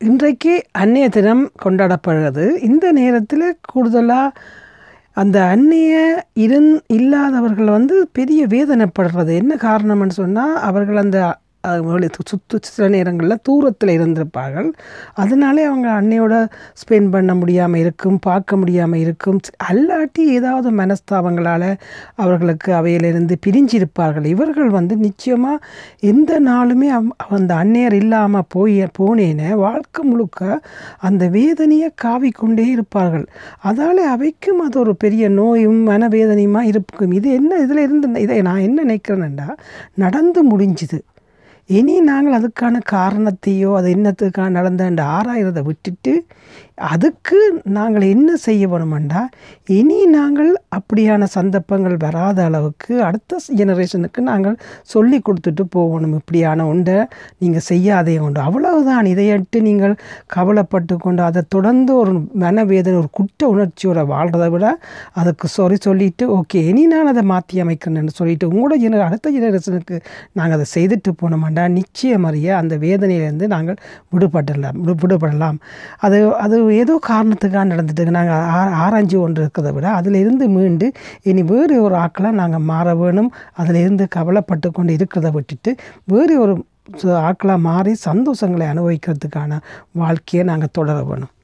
இன்றைக்கு அந்நிய தினம் கொண்டாடப்படுகிறது. இந்த நேரத்தில் கூடுதலாக அந்த அந்நிய இருந் இல்லாதவர்கள் வந்து பெரிய வேதனைப்படுறது. என்ன காரணம்னு சொன்னால் அவர்கள் அந்த அஹ், சுத்து சில நேரங்களில் தூரத்தில் இருந்திருப்பார்கள். அதனாலே அவங்க அன்னையோட ஸ்பெண்ட் பண்ண முடியாமல் இருக்கும் பார்க்க முடியாமல் இருக்கும். அல்லாட்டி ஏதாவது மனஸ்தாபங்களால் அவர்களுக்கு அவையிலிருந்து பிரிஞ்சிருப்பார்கள். இவர்கள் வந்து நிச்சயமாக எந்த நாளுமே அவ்- அந்த அன்னையர் இல்லாமல் போய் போனேனே வாழ்க்கை முழுக்க அந்த வேதனையை காவிக்கொண்டே இருப்பார்கள். அதால் அவைக்கும் அது ஒரு பெரிய நோயும் மனவேதனையுமா இருக்கும். இது என்ன இதில் இருந்து இதை நான் என்ன நினைக்கிறேன்னா நடந்து முடிஞ்சுது. இனி நாங்கள் அதுக்கான காரணத்தையோ அது என்னத்துக்காக நடந்தேன் ஆராயிறதை விட்டுட்டு அதுக்கு நாங்கள் என்ன செய்ய வேணுமெண்டா இனி நாங்கள் அப்படியான சந்தர்ப்பங்கள் வராத அளவுக்கு அடுத்த ஜெனரேஷனுக்கு நாங்கள் சொல்லி கொடுத்துட்டு போகணும். இப்படியான உண்டை நீங்கள் செய்யாதே உண்டு. அவ்வளவுதான். இதையிட்டு நீங்கள் கவலைப்பட்டு கொண்டு அதை தொடர்ந்து ஒரு மனவேதனை ஒரு குற்ற உணர்ச்சியோட வாழ்கிறத விட அதுக்கு சாரி சொல்லிட்டு ஓகே இனி நான் அதை மாற்றி அமைக்கிறேன்னு சொல்லிட்டு உங்களோட ஜென அடுத்த ஜெனரேஷனுக்கு நாங்கள் அதை செய்துட்டு போனோமெண்டா நிச்சயம் அறிய அந்த வேதனையிலேருந்து நாங்கள் விடுபடலாம் விடுபடலாம். அது அது ஏதோ காரணத்துக்காக நடந்துட்டு நாங்கள் ஆ- ஆராய்ஞ்சு ஒன்று இருக்கிறத விட அதிலிருந்து மீண்டு இனி வேறு ஒரு ஆக்களாக நாங்கள் மாற வேணும். அதிலிருந்து கவலைப்பட்டு கொண்டு இருக்கிறத விட்டுட்டு வேறு ஒரு ஆக்களாக மாறி சந்தோஷங்களை அனுபவிக்கிறதுக்கான வாழ்க்கையை நாங்கள் தொடர வேணும்.